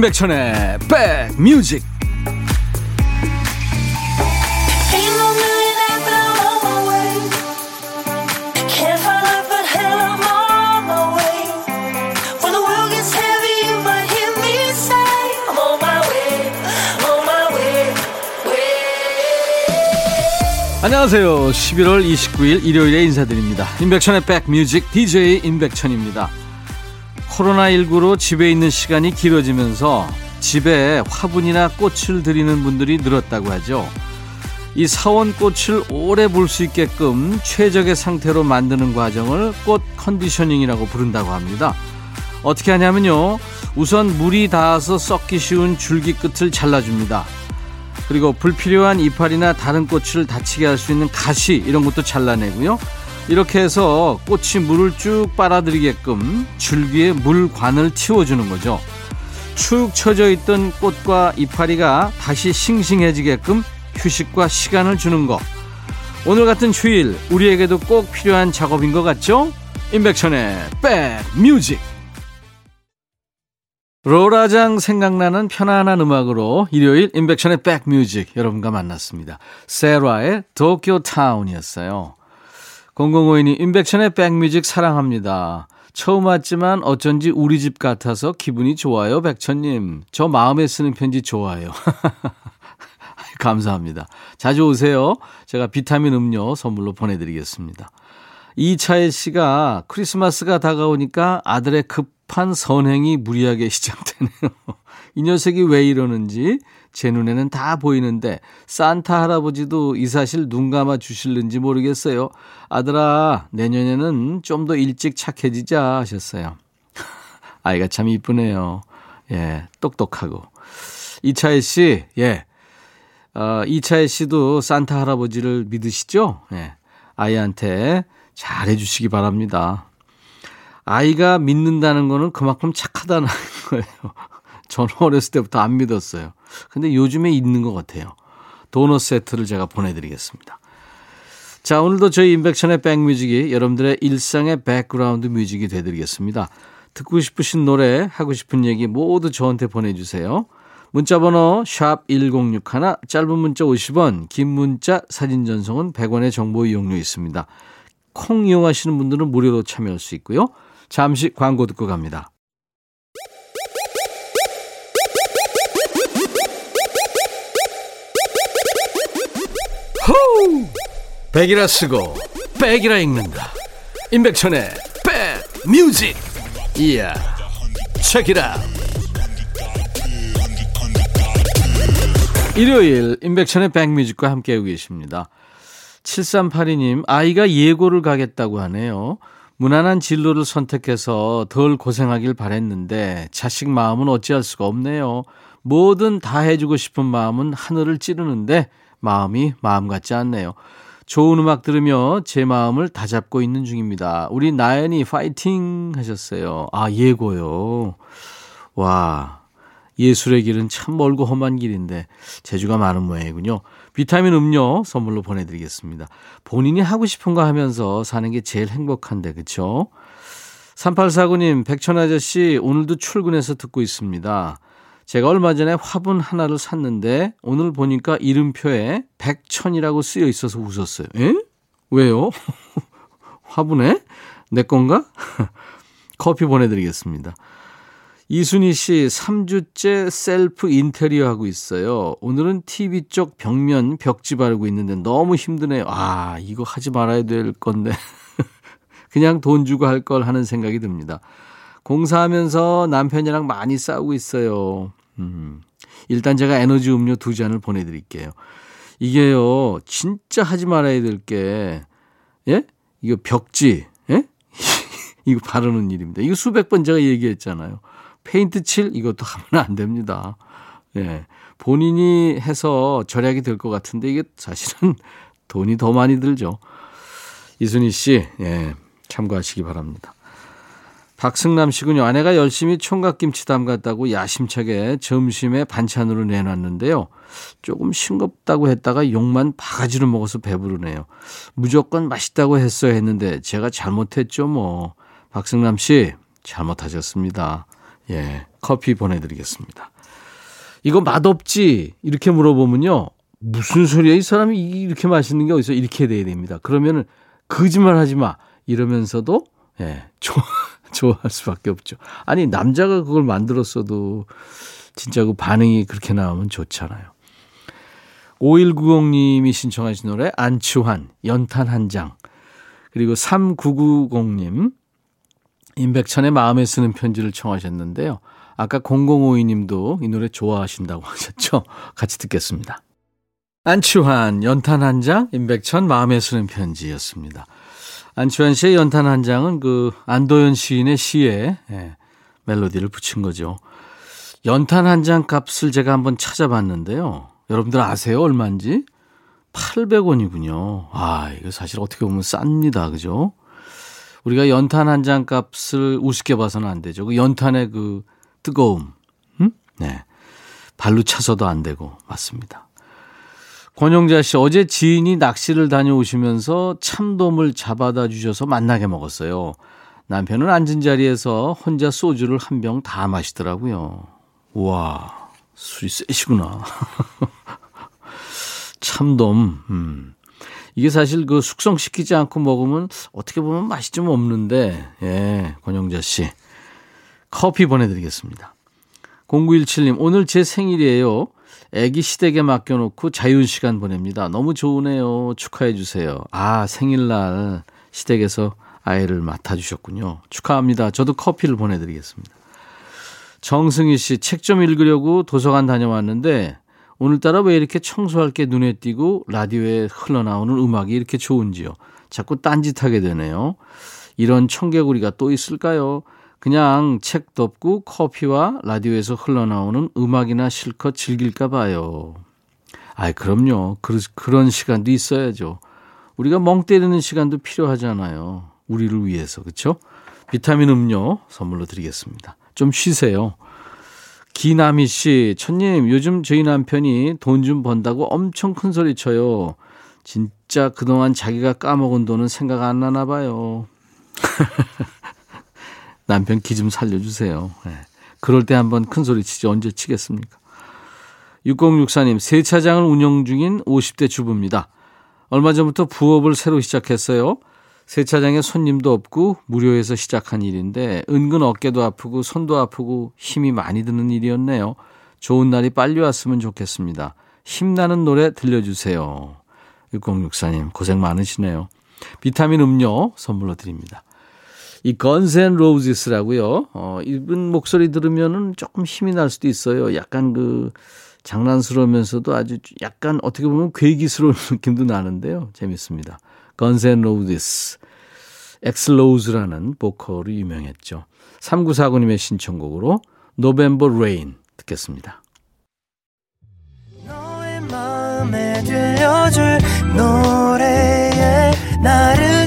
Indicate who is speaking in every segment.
Speaker 1: 임백천의 백뮤직 안녕하세요. 11월 29일 일요일에 인사드립니다. 임백천의 백뮤직 DJ 임백천입니다. 코로나19로 집에 있는 시간이 길어지면서 집에 화분이나 꽃을 들이는 분들이 늘었다고 하죠. 이 사원 꽃을 오래 볼 수 있게끔 최적의 상태로 만드는 과정을 꽃 컨디셔닝이라고 부른다고 합니다. 어떻게 하냐면요. 우선 물이 닿아서 썩기 쉬운 줄기 끝을 잘라줍니다. 그리고 불필요한 이파리나 다른 꽃을 다치게 할 수 있는 가시 이런 것도 잘라내고요. 이렇게 해서 꽃이 물을 쭉 빨아들이게끔 줄기에 물관을 틔워주는 거죠. 축 처져 있던 꽃과 이파리가 다시 싱싱해지게끔 휴식과 시간을 주는 것. 오늘 같은 휴일 우리에게도 꼭 필요한 작업인 것 같죠? 임백천의 백뮤직 로라장 생각나는 편안한 음악으로 일요일 인백션의 백뮤직 여러분과 만났습니다. 세라의 도쿄 타운이었어요. 0052님 인백션의 백뮤직 사랑합니다. 처음 왔지만 어쩐지 우리 집 같아서 기분이 좋아요, 백천님. 저 마음에 쓰는 편지 좋아요. 감사합니다. 자주 오세요. 제가 비타민 음료 선물로 보내드리겠습니다. 이차혜 씨가 크리스마스가 다가오니까 아들의 급 급한 선행이 무리하게 시작되네요. 이 녀석이 왜 이러는지 제 눈에는 다 보이는데 산타 할아버지도 이 사실 눈 감아 주실는지 모르겠어요. 아들아 내년에는 좀 더 일찍 착해지자 하셨어요. 아이가 참 이쁘네요. 예, 똑똑하고. 이차혜 씨, 예. 어, 이차혜 씨도 산타 할아버지를 믿으시죠? 예. 아이한테 잘 해주시기 바랍니다. 아이가 믿는다는 거는 그만큼 착하다는 거예요. 저는 어렸을 때부터 안 믿었어요. 근데 요즘에 있는 것 같아요. 도넛 세트를 제가 보내드리겠습니다. 자, 오늘도 저희 인백션의 백뮤직이 여러분들의 일상의 백그라운드 뮤직이 되드리겠습니다. 듣고 싶으신 노래, 하고 싶은 얘기 모두 저한테 보내주세요. 문자번호 샵 1061, 짧은 문자 50원, 긴 문자 사진 전송은 100원의 정보 이용료 있습니다. 콩 이용하시는 분들은 무료로 참여할 수 있고요. 잠시 광고 듣고 갑니다. 호우! 백이라 쓰고 백이라 읽는다. 임백천의 백 뮤직. 이야. 책이라. 일요일 임백천의 백뮤직과 함께하고 계십니다. 7382님, 아이가 예고를 가겠다고 하네요. 무난한 진로를 선택해서 덜 고생하길 바랬는데 자식 마음은 어찌할 수가 없네요. 뭐든 다 해주고 싶은 마음은 하늘을 찌르는데 마음이 마음 같지 않네요. 좋은 음악 들으며 제 마음을 다잡고 있는 중입니다. 우리 나연이 파이팅 하셨어요. 아, 예고요. 와, 예술의 길은 참 멀고 험한 길인데 재주가 많은 모양이군요. 비타민 음료 선물로 보내드리겠습니다. 본인이 하고 싶은 거 하면서 사는 게 제일 행복한데, 그쵸? 3849님, 백천 아저씨, 오늘도 출근해서 듣고 있습니다. 제가 얼마 전에 화분 하나를 샀는데, 오늘 보니까 이름표에 백천이라고 쓰여 있어서 웃었어요. 에? 왜요? 화분에? 내 건가? 커피 보내드리겠습니다. 이순희 씨, 3주째 셀프 인테리어 하고 있어요. 오늘은 TV 쪽 벽면 벽지 바르고 있는데 너무 힘드네요. 아, 이거 하지 말아야 될 건데. 그냥 돈 주고 할 걸 하는 생각이 듭니다. 공사하면서 남편이랑 많이 싸우고 있어요. 음, 일단 제가 에너지 음료 두 잔을 보내드릴게요. 이게요, 진짜 하지 말아야 될 게, 예? 이거 벽지, 예? 이거 바르는 일입니다. 이거 수백 번 제가 얘기했잖아요. 페인트 칠 이것도 하면 안 됩니다. 예. 본인이 해서 절약이 될 것 같은데 이게 사실은 돈이 더 많이 들죠. 이순희 씨, 예. 참고하시기 바랍니다. 박승남 씨군요. 아내가 열심히 총각김치 담갔다고 야심차게 점심에 반찬으로 내놨는데요. 조금 싱겁다고 했다가 욕만 바가지로 먹어서 배부르네요. 무조건 맛있다고 했어야 했는데 제가 잘못했죠 뭐. 박승남 씨 잘못하셨습니다. 예, 커피 보내드리겠습니다. 이거 맛없지? 이렇게 물어보면요. 무슨 소리야? 이 사람이 이렇게 맛있는 게 어디서 이렇게 돼야 됩니다. 그러면은 거짓말 하지 마. 이러면서도, 예, 좋아, 좋아할 수밖에 없죠. 아니, 남자가 그걸 만들었어도 진짜 그 반응이 그렇게 나오면 좋잖아요. 5190님이 신청하신 노래, 안치환, 연탄 한 장. 그리고 3990님, 임백천의 마음에 쓰는 편지를 청하셨는데요. 아까 0052님도 이 노래 좋아하신다고 하셨죠? 같이 듣겠습니다. 안치환, 연탄 한 장, 임백천 마음에 쓰는 편지였습니다. 안치환 씨의 연탄 한 장은 그 안도현 시인의 시에 예, 멜로디를 붙인 거죠. 연탄 한 장 값을 제가 한번 찾아봤는데요. 여러분들 아세요? 얼마인지? 800원이군요. 아, 이거 사실 어떻게 보면 쌉니다. 그죠? 우리가 연탄 한 장 값을 우습게 봐서는 안 되죠. 그 연탄의 그 뜨거움. 음? 네. 발로 차서도 안 되고. 맞습니다. 권영자 씨, 어제 지인이 낚시를 다녀오시면서 참돔을 잡아다 주셔서 만나게 먹었어요. 남편은 앉은 자리에서 혼자 소주를 한 병 다 마시더라고요. 우와, 술이 세시구나. 참돔, 음. 이게 사실 그 숙성시키지 않고 먹으면 어떻게 보면 맛이 좀 없는데, 예, 권영자 씨. 커피 보내드리겠습니다. 0917님, 오늘 제 생일이에요. 애기 시댁에 맡겨놓고 자유 시간 보냅니다. 너무 좋으네요. 축하해 주세요. 아, 생일날 시댁에서 아이를 맡아주셨군요. 축하합니다. 저도 커피를 보내드리겠습니다. 정승희 씨, 책 좀 읽으려고 도서관 다녀왔는데, 오늘따라 왜 이렇게 청소할 게 눈에 띄고 라디오에 흘러나오는 음악이 이렇게 좋은지요. 자꾸 딴짓하게 되네요. 이런 청개구리가 또 있을까요? 그냥 책 덮고 커피와 라디오에서 흘러나오는 음악이나 실컷 즐길까 봐요. 아이, 그럼요. 그, 그런 시간도 있어야죠. 우리가 멍 때리는 시간도 필요하잖아요. 우리를 위해서. 그렇죠? 비타민 음료 선물로 드리겠습니다. 좀 쉬세요. 기남희 씨, 천님, 요즘 저희 남편이 돈 좀 번다고 엄청 큰 소리 쳐요. 진짜 그동안 자기가 까먹은 돈은 생각 안 나나 봐요. 남편 기 좀 살려주세요. 네. 그럴 때 한번 큰 소리 치지 언제 치겠습니까? 6064님, 세차장을 운영 중인 50대 주부입니다. 얼마 전부터 부업을 새로 시작했어요. 세차장에 손님도 없고 무료에서 시작한 일인데 은근 어깨도 아프고 손도 아프고 힘이 많이 드는 일이었네요. 좋은 날이 빨리 왔으면 좋겠습니다. 힘나는 노래 들려주세요. 6064님 고생 많으시네요. 비타민 음료 선물로 드립니다. 이 Guns N' Roses라고요. 어, 이분 목소리 들으면은 조금 힘이 날 수도 있어요. 약간 그 장난스러우면서도 아주 약간 어떻게 보면 괴기스러운 느낌도 나는데요. 재밌습니다. Guns N' Roses. 액슬 로즈라는 보컬이 유명했죠. 3949님의 신청곡으로 November Rain 듣겠습니다. 너의 마음에 들려줄 노래에 나를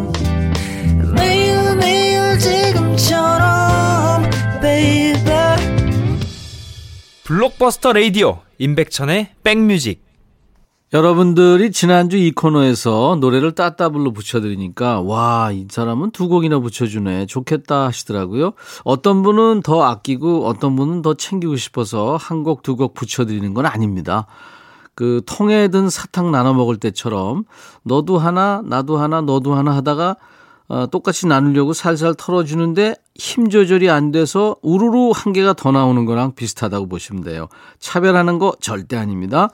Speaker 1: 블록버스터 레이디오 임백천의 백뮤직 여러분들이 지난주 이 코너에서 노래를 따따블로 붙여드리니까 와, 이 사람은 두 곡이나 붙여주네. 좋겠다 하시더라고요. 어떤 분은 더 아끼고 어떤 분은 더 챙기고 싶어서 한 곡, 두곡 붙여드리는 건 아닙니다. 그 통에 든 사탕 나눠 먹을 때처럼 너도 하나, 나도 하나, 너도 하나 하다가 어, 똑같이 나누려고 살살 털어주는데 힘 조절이 안 돼서 우르르 한 개가 더 나오는 거랑 비슷하다고 보시면 돼요. 차별하는 거 절대 아닙니다.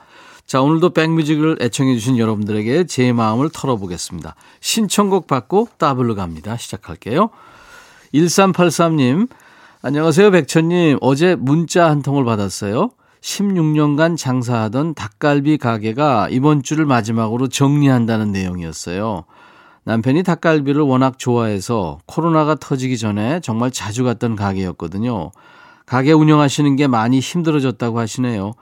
Speaker 1: 자, 오늘도 백뮤직을 애청해주신 여러분들에게 제 마음을 털어보겠습니다. 신청곡 받고 따블로 갑니다. 시작할게요. 1383님, 안녕하세요, 백천님. 어제 문자 한 통을 받았어요. 16년간 장사하던 닭갈비 가게가 이번 주를 마지막으로 정리한다는 내용이었어요. 남편이 닭갈비를 워낙 좋아해서 코로나가 터지기 전에 정말 자주 갔던 가게였거든요. 가게 운영하시는 게 많이 힘들어졌다고 하시네요.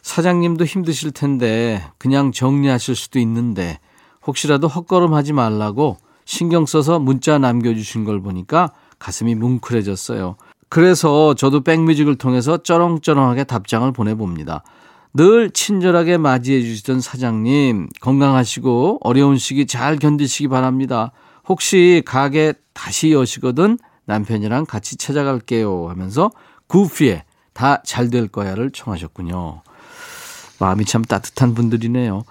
Speaker 1: 사장님도 힘드실 텐데 그냥 정리하실 수도 있는데 혹시라도 헛걸음하지 말라고 신경 써서 문자 남겨주신 걸 보니까 가슴이 뭉클해졌어요. 그래서 저도 백뮤직을 통해서 쩌렁쩌렁하게 답장을 보내봅니다. 늘 친절하게 맞이해 주시던 사장님 건강하시고 어려운 시기 잘 견디시기 바랍니다. 혹시 가게 다시 여시거든 남편이랑 같이 찾아갈게요 하면서 구피에 다 잘 될 거야를 청하셨군요. 마음이 참 따뜻한 분들이네요.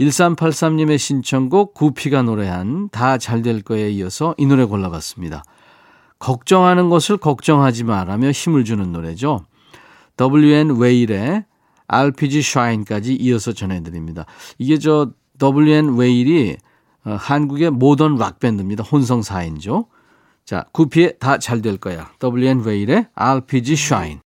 Speaker 1: 1383님의 신청곡 구피가 노래한 다 잘 될 거에 이어서 이 노래 골라봤습니다. 걱정하는 것을 걱정하지 마라며 힘을 주는 노래죠. WN 웨일의 RPG Shine까지 이어서 전해드립니다. 이게 저 WN 웨일이 어, 한국의 모던 락밴드입니다. 혼성 4인조. 자, 구피에 다 잘 될 거야. WN 웨일의 RPG Shine.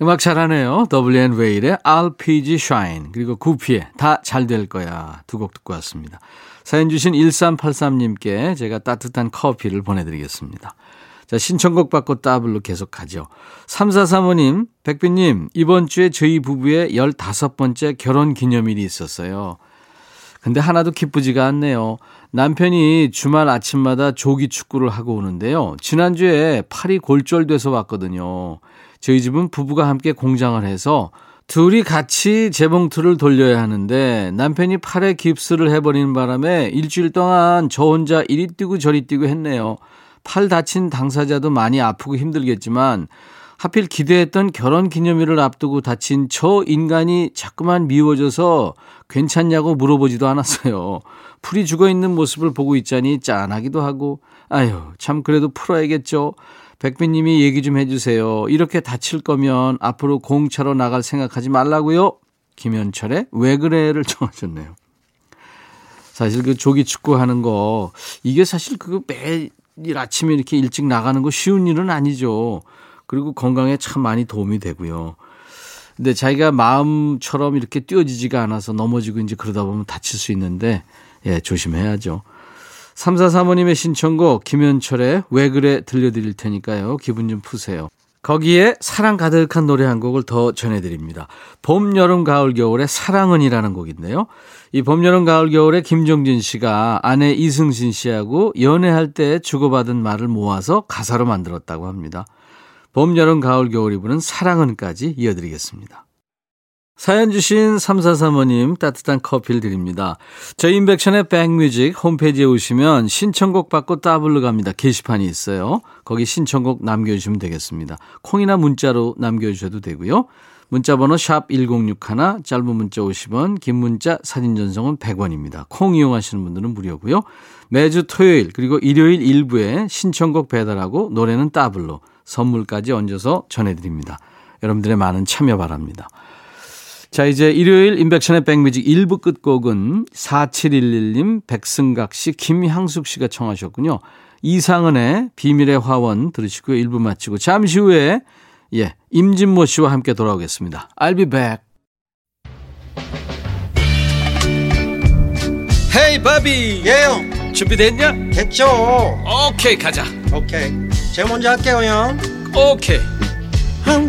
Speaker 1: 음악 잘하네요. WN 웨일의 RPG Shine. 그리고 구피에 다 잘 될 거야. 두 곡 듣고 왔습니다. 사연 주신 1383님께 제가 따뜻한 커피를 보내드리겠습니다. 자, 신청곡 받고 따블로 계속 가죠. 3435님, 백빈님, 이번 주에 저희 부부의 15번째 결혼 기념일이 있었어요. 근데 하나도 기쁘지가 않네요. 남편이 주말 아침마다 조기 축구를 하고 오는데요. 지난주에 팔이 골절돼서 왔거든요. 저희 집은 부부가 함께 공장을 해서 둘이 같이 재봉틀을 돌려야 하는데 남편이 팔에 깁스를 해버리는 바람에 일주일 동안 저 혼자 이리 뛰고 저리 뛰고 했네요. 팔 다친 당사자도 많이 아프고 힘들겠지만 하필 기대했던 결혼 기념일을 앞두고 다친 저 인간이 자꾸만 미워져서 괜찮냐고 물어보지도 않았어요. 풀이 죽어 있는 모습을 보고 있자니 짠하기도 하고, 아유, 참 그래도 풀어야겠죠. 백빈님이 얘기 좀 해주세요. 이렇게 다칠 거면 앞으로 공차로 나갈 생각하지 말라고요. 김현철의 왜 그래를 청하셨네요. 사실 그 조기 축구 하는 거 이게 사실 그매 일 아침에 이렇게 일찍 나가는 거 쉬운 일은 아니죠. 그리고 건강에 참 많이 도움이 되고요. 근데 자기가 마음처럼 이렇게 뛰어지지가 않아서 넘어지고 이제 그러다 보면 다칠 수 있는데 예, 조심해야죠. 3435님의 신청곡 김현철의 왜 그래 들려드릴 테니까요. 기분 좀 푸세요. 거기에 사랑 가득한 노래 한 곡을 더 전해드립니다. 봄, 여름, 가을, 겨울의 사랑은이라는 곡인데요. 이 봄, 여름, 가을, 겨울에 김정진 씨가 아내 이승신 씨하고 연애할 때 주고받은 말을 모아서 가사로 만들었다고 합니다. 봄, 여름, 가을, 겨울이 부른 사랑은까지 이어드리겠습니다. 사연 주신 3435님 따뜻한 커피를 드립니다. 저희 인백션의 백뮤직 홈페이지에 오시면 신청곡 받고 따블로 갑니다. 게시판이 있어요. 거기 신청곡 남겨주시면 되겠습니다. 콩이나 문자로 남겨주셔도 되고요. 문자 번호 샵 1061, 짧은 문자 50원, 긴 문자 사진 전송은 100원입니다. 콩 이용하시는 분들은 무료고요. 매주 토요일 그리고 일요일 일부에 신청곡 배달하고 노래는 따블로 선물까지 얹어서 전해드립니다. 여러분들의 많은 참여 바랍니다. 자, 이제 일요일 인백션의 백뮤직 1부 끝곡은 4711님, 백승각 씨, 김향숙 씨가 청하셨군요. 이상은의 비밀의 화원 들으시고요. 1부 마치고 잠시 후에 예, 임진모 씨와 함께 돌아오겠습니다. I'll be back. 헤이 바비
Speaker 2: 예영
Speaker 1: 준비됐냐?
Speaker 2: 됐죠
Speaker 1: 오케이 가자
Speaker 2: 오케이 제가 먼저 할게요 형
Speaker 1: 오케이
Speaker 2: I'm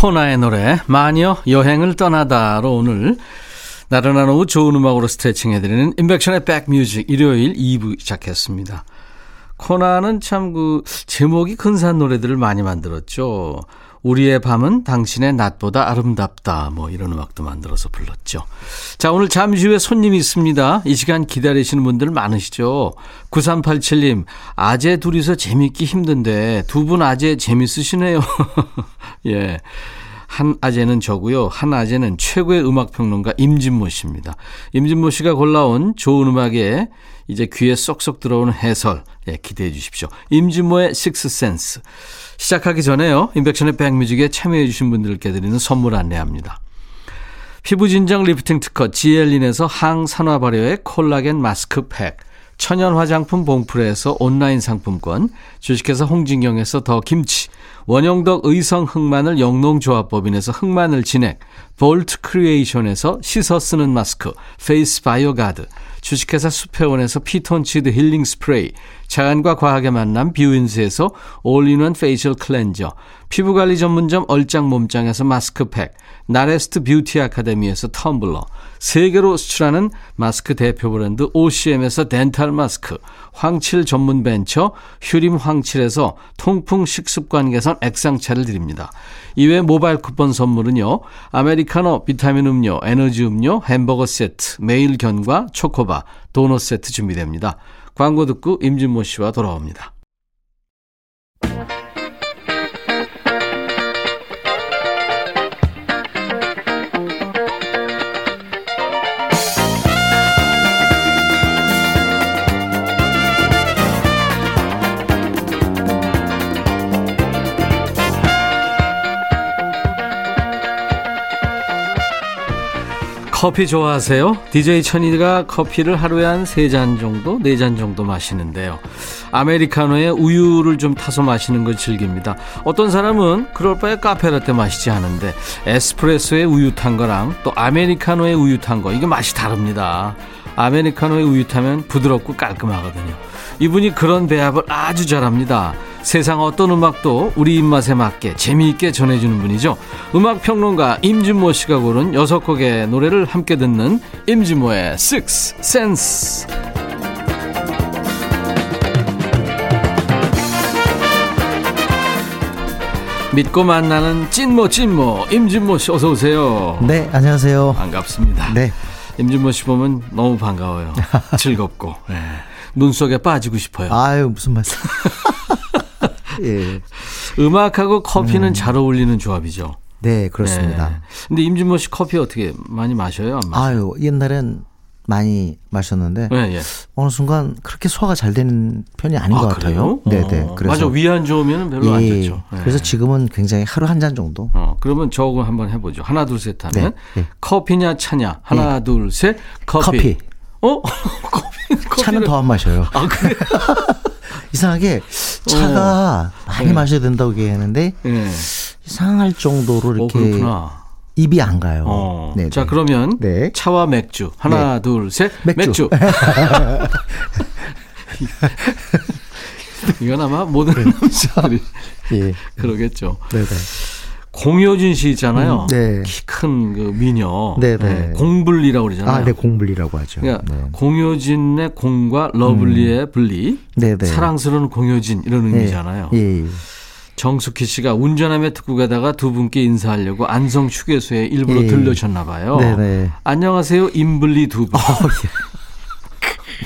Speaker 1: 코나의 노래 마녀 여행을 떠나다로 오늘 나른한 오후 좋은 음악으로 스트레칭 해드리는 인백션의 백뮤직 일요일 2부 시작했습니다. 코나는 참 그 제목이 근사한 노래들을 많이 만들었죠. 우리의 밤은 당신의 낮보다 아름답다. 뭐 이런 음악도 만들어서 불렀죠. 자, 오늘 잠시 후에 손님이 있습니다. 이 시간 기다리시는 분들 많으시죠? 9387님, 아재 둘이서 재밌기 힘든데 두 분 아재 재밌으시네요. 예. 한 아재는 저고요. 한 아재는 최고의 음악 평론가 임진모 씨입니다. 임진모 씨가 골라온 좋은 음악에 이제 귀에 쏙쏙 들어오는 해설 예, 기대해 주십시오. 임진모의 식스센스. 시작하기 전에요. 인백션의 백뮤직에 참여해 주신 분들께 드리는 선물 안내합니다. 피부 진정 리프팅 특허 지엘린에서 항산화 발효의 콜라겐 마스크 팩. 천연 화장품 봉프레에서 온라인 상품권, 주식회사 홍진경에서 더 김치, 원형덕 의성 흑마늘 영농조합법인에서 흑마늘 진액, 볼트 크리에이션에서 씻어 쓰는 마스크, 페이스 바이오 가드, 주식회사 수페원에서 피톤치드 힐링 스프레이, 자연과 과학의 만남 뷰인스에서 올인원 페이셜 클렌저, 피부관리 전문점 얼짱 몸짱에서 마스크팩, 나레스트 뷰티 아카데미에서 텀블러, 세계로 수출하는 마스크 대표 브랜드 OCM에서 덴탈 마스크, 황칠 전문 벤처 휴림 황칠에서 통풍 식습관 개선 액상차를 드립니다. 이외 모바일 쿠폰 선물은요. 아메리카노, 비타민 음료, 에너지 음료, 햄버거 세트, 매일 견과, 초코바, 도넛 세트 준비됩니다. 광고 듣고 임진모 씨와 돌아옵니다. 커피 좋아하세요? DJ 천이가 커피를 하루에 한 세 잔 정도, 네 잔 정도 마시는데요. 아메리카노에 우유를 좀 타서 마시는 걸 즐깁니다. 어떤 사람은 그럴 바에 카페라떼 마시지 않은데 에스프레소에 우유 탄 거랑 또 아메리카노에 우유 탄 거, 이게 맛이 다릅니다. 아메리카노에 우유 타면 부드럽고 깔끔하거든요. 이분이 그런 배합을 아주 잘합니다. 세상 어떤 음악도 우리 입맛에 맞게 재미있게 전해주는 분이죠. 음악 평론가 임진모 씨가 고른 여섯 곡의 노래를 함께 듣는 임진모의 Six Sense. 믿고 만나는 찐모 찐모 임진모 씨 어서 오세요.
Speaker 3: 네, 안녕하세요.
Speaker 1: 반갑습니다.
Speaker 3: 네.
Speaker 1: 임진모 씨 보면 너무 반가워요. 즐겁고 네. 눈 속에 빠지고 싶어요.
Speaker 3: 아유 무슨 말씀?
Speaker 1: 예. 음악하고 커피는 음. 잘 어울리는 조합이죠.
Speaker 3: 네, 그렇습니다. 네.
Speaker 1: 근데 임진모 씨 커피 어떻게 많이 마셔요?
Speaker 3: 아유, 옛날엔 많이 마셨는데 네, 예. 어느 순간 그렇게 소화가 잘 되는 편이 아닌 아, 것 같아요.
Speaker 1: 네, 네. 어. 그래서 맞아 위 안 좋으면 별로 예, 안 좋죠.
Speaker 3: 네. 그래서 지금은 굉장히 하루 한 잔 정도.
Speaker 1: 어, 그러면 저거 한번 해보죠. 하나 둘 셋 하면 네, 네. 커피냐 차냐 하나 예. 둘셋 커피. 커피. 어?
Speaker 3: 커피. 차는 더 안 마셔요. 아 그래? 이상하게 차가 어. 많이 네. 마셔야 된다고 얘기하는데 네. 이상할 정도로 이렇게 어, 입이 안 가요. 어.
Speaker 1: 네, 자 그러면 네. 차와 맥주 하나 네. 둘셋 맥주. 맥주. 이건 아마 모든 남자들이 예. 그러겠죠. 네네. 공효진 씨 있잖아요. 음, 네. 키큰 그 미녀. 네네. 네. 공블리라고 그러잖아요.
Speaker 3: 아, 네, 공블리라고 하죠.
Speaker 1: 그러니까
Speaker 3: 네.
Speaker 1: 공효진의 공과 러블리의 음. 분리. 네네. 사랑스러운 공효진 이런 네. 의미잖아요. 예, 예. 정숙희 씨가 운전함에 듣고 가다가 두 분께 인사하려고 안성 휴게소에 일부러 예. 들르셨나 봐요. 네네. 안녕하세요, 임블리 두 분. 어, 예.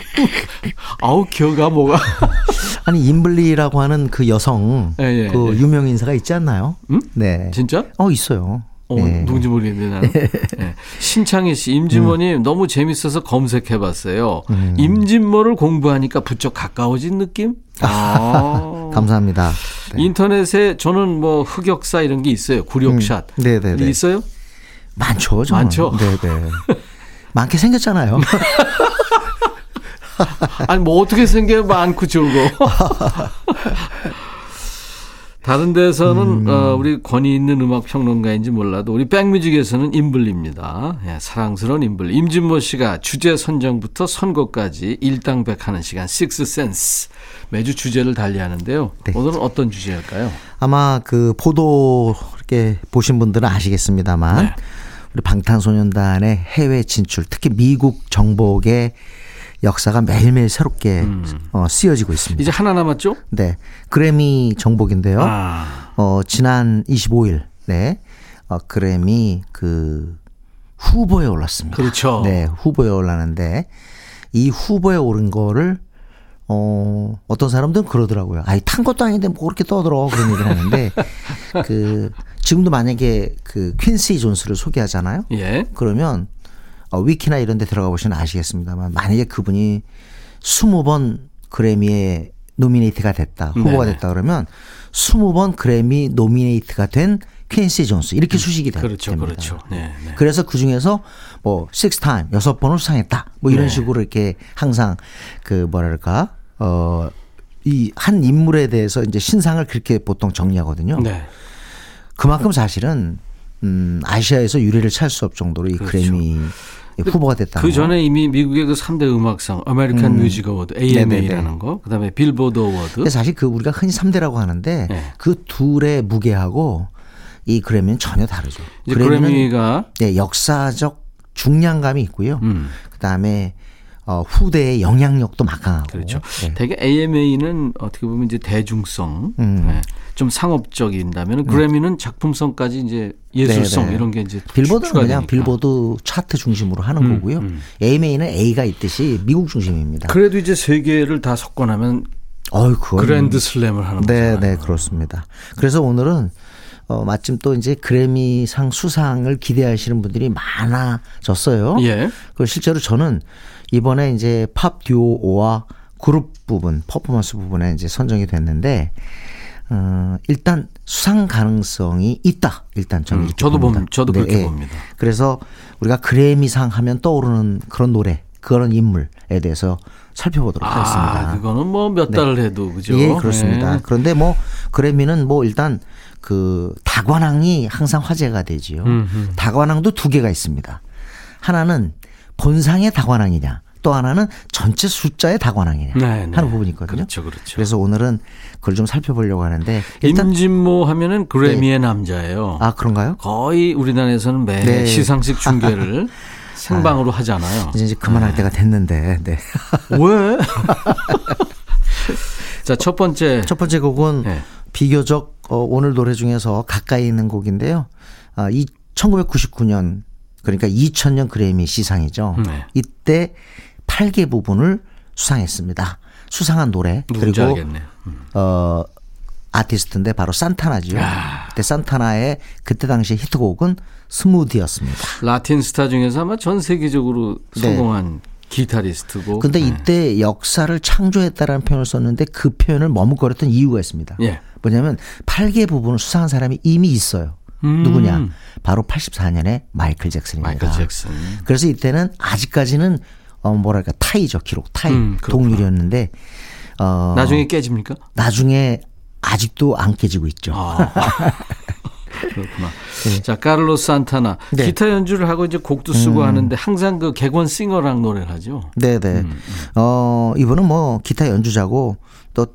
Speaker 1: 아우 기어가 뭐가
Speaker 3: 아니 임블리라고 하는 그 여성 예, 예, 그 예. 유명 인사가 있지 않나요?
Speaker 1: 음? 네. 진짜?
Speaker 3: 어 있어요.
Speaker 1: 어, 네. 누군지 모르겠는데 나는. 네. 신창희 씨, 임진모님 음. 너무 재밌어서 검색해봤어요. 음. 임진모를 공부하니까 부쩍 가까워진 느낌?
Speaker 3: 아. 감사합니다.
Speaker 1: 네. 인터넷에 저는 뭐 흑역사 이런 게 있어요. 굴욕샷. 음. 네네네. 있어요?
Speaker 3: 많죠. 저는.
Speaker 1: 많죠.
Speaker 3: 네네. 많게 생겼잖아요.
Speaker 1: 아니 뭐 어떻게 생겨 많고 줄고. 다른 데서는 음. 어, 우리 권위 있는 음악 평론가인지 몰라도 우리 백뮤직에서는 임블리입니다. 예, 사랑스러운 임블리. 임진모 씨가 주제 선정부터 선곡까지 일당백하는 시간 식스센스 매주 주제를 달리하는데요. 네. 오늘은 어떤 주제일까요?
Speaker 3: 아마 그 보도 이렇게 보신 분들은 아시겠습니다만 네. 우리 방탄소년단의 해외 진출, 특히 미국 정복의 역사가 매일매일 새롭게 음. 어, 쓰여지고 있습니다.
Speaker 1: 이제 하나 남았죠?
Speaker 3: 네. 그래미 정복인데요. 아. 어, 지난 25일, 네. 어, 그래미 그 후보에 올랐습니다.
Speaker 1: 그렇죠.
Speaker 3: 네. 후보에 올랐는데 이 후보에 오른 거를 어, 어떤 사람들은 그러더라고요. 아이, 탄 것도 아닌데 뭐 그렇게 떠들어. 그런 얘기를 하는데, 그, 지금도 만약에 그 퀸시 존스를 소개하잖아요.
Speaker 1: 예.
Speaker 3: 그러면 어, 위키나 이런 데 들어가 보시면 아시겠습니다만 만약에 그분이 20번 그래미에 노미네이트가 됐다. 후보가
Speaker 1: 네네.
Speaker 3: 됐다 그러면 20번 그래미 노미네이트가 된 퀸시 존스 이렇게 수식이 되-
Speaker 1: 그렇죠,
Speaker 3: 됩니다.
Speaker 1: 그렇죠. 네, 네.
Speaker 3: 그래서 그 중에서 뭐 six time 여섯 번을 수상했다. 뭐 이런
Speaker 1: 네.
Speaker 3: 식으로 이렇게 항상 그 뭐랄까 어 이 한 인물에 대해서 이제 신상을 그렇게 보통 정리하거든요.
Speaker 1: 네.
Speaker 3: 그만큼 사실은 음 아시아에서 유례를 찾을 수 없을 정도로 이
Speaker 1: 그렇죠.
Speaker 3: 그래미 후보가 됐다.
Speaker 1: 그 전에 이미 미국의 그 3대 음악상, 아메리칸 뮤직 어워드, AMA라는 거, 그다음에 빌보드 어워드.
Speaker 3: 근데 사실 그 우리가 흔히 3대라고 하는데
Speaker 1: 네.
Speaker 3: 그 둘의 무게하고 이 그래미는 전혀 다르죠.
Speaker 1: 그래미가
Speaker 3: 네, 역사적 중량감이 있고요.
Speaker 1: 음.
Speaker 3: 그다음에 어, 후대의 영향력도 막강하고.
Speaker 1: 그렇죠.
Speaker 3: 네.
Speaker 1: 되게 AMA는 어떻게 보면 이제 대중성,
Speaker 3: 음.
Speaker 1: 네. 좀 상업적인다면 그래미는 작품성까지 이제 예술성
Speaker 3: 네, 네.
Speaker 1: 이런 게 이제
Speaker 3: 빌보드는. 그냥 빌보드 차트 중심으로 하는
Speaker 1: 음,
Speaker 3: 거고요.
Speaker 1: 음.
Speaker 3: AMA는 A가 있듯이 미국 중심입니다.
Speaker 1: 그래도 이제 세 개를 다 나면
Speaker 3: 어이,
Speaker 1: 그랜드 슬램을 하는
Speaker 3: 네,
Speaker 1: 거잖아요.
Speaker 3: 네, 그렇습니다. 그래서 오늘은 어, 마침 또 이제 그래미상 수상을 기대하시는 분들이 많아졌어요.
Speaker 1: 예.
Speaker 3: 그 실제로 저는 이번에 이제 팝 듀오와 그룹 부분, 퍼포먼스 부분에 이제 선정이 됐는데 어, 일단 수상 가능성이 있다. 일단 저는
Speaker 1: 음, 저도
Speaker 3: 봅니다.
Speaker 1: 봅- 저도
Speaker 3: 네,
Speaker 1: 그렇게
Speaker 3: 예.
Speaker 1: 봅니다.
Speaker 3: 그래서 우리가 그래미상 하면 떠오르는 그런 노래, 그런 인물에 대해서 살펴보도록 하겠습니다.
Speaker 1: 아, 그거는 뭐 몇 달을 해도 그죠?
Speaker 3: 예, 그렇습니다.
Speaker 1: 네.
Speaker 3: 그런데 뭐 그래미는 뭐 일단 그 다관왕이 항상 화제가 되지요.
Speaker 1: 음흠.
Speaker 3: 다관왕도 두 개가 있습니다. 하나는 본상의 다관왕이냐, 또 하나는 전체 숫자의 다관왕이냐
Speaker 1: 네, 네.
Speaker 3: 하는 부분이 있거든요.
Speaker 1: 그렇죠, 그렇죠.
Speaker 3: 그래서 오늘은 그걸 좀 살펴보려고 하는데 일단
Speaker 1: 임진모 하면은 그래미의 남자예요.
Speaker 3: 아 그런가요?
Speaker 1: 거의 우리나라에서는 매
Speaker 3: 네.
Speaker 1: 시상식 중계를 생방으로 하잖아요.
Speaker 3: 이제, 이제 그만할 때가 됐는데. 네.
Speaker 1: 왜? 자, 첫 번째.
Speaker 3: 첫 번째 곡은
Speaker 1: 네.
Speaker 3: 비교적 어, 오늘 노래 중에서 가까이 있는 곡인데요. 아, 이 1999년 그러니까 2000년 그래미 시상이죠.
Speaker 1: 네.
Speaker 3: 이때 8개 부분을 수상했습니다. 수상한 노래 그리고
Speaker 1: 알겠네. 음.
Speaker 3: 어 아티스트인데 바로 산타나지요. 그때 산타나의 그때 당시 히트곡은 스무디였습니다.
Speaker 1: 라틴 스타 중에서 아마 전 세계적으로
Speaker 3: 네.
Speaker 1: 성공한 기타리스트고.
Speaker 3: 근데
Speaker 1: 네.
Speaker 3: 이때 역사를 창조했다라는 표현을 썼는데 그 표현을 머뭇거렸던 이유가 있습니다.
Speaker 1: 예.
Speaker 3: 뭐냐면 8개 부분을 수상한 사람이 이미 있어요.
Speaker 1: 음.
Speaker 3: 누구냐? 바로 84년에 마이클 잭슨입니다.
Speaker 1: 마이클 잭슨.
Speaker 3: 그래서 이때는 아직까지는 어 뭐랄까 타이죠 기록 타이
Speaker 1: 음.
Speaker 3: 동률이었는데 어
Speaker 1: 나중에 깨집니까?
Speaker 3: 나중에 아직도 안 깨지고 있죠.
Speaker 1: 아. 그렇구나. 자, 카를로스 산타나.
Speaker 3: 네.
Speaker 1: 기타 연주를 하고 이제 곡도 쓰고 하는데 항상 그 객원 싱어랑 노래를 하죠.
Speaker 3: 네 네.
Speaker 1: 음,
Speaker 3: 어 이분은 뭐 기타 연주자고 또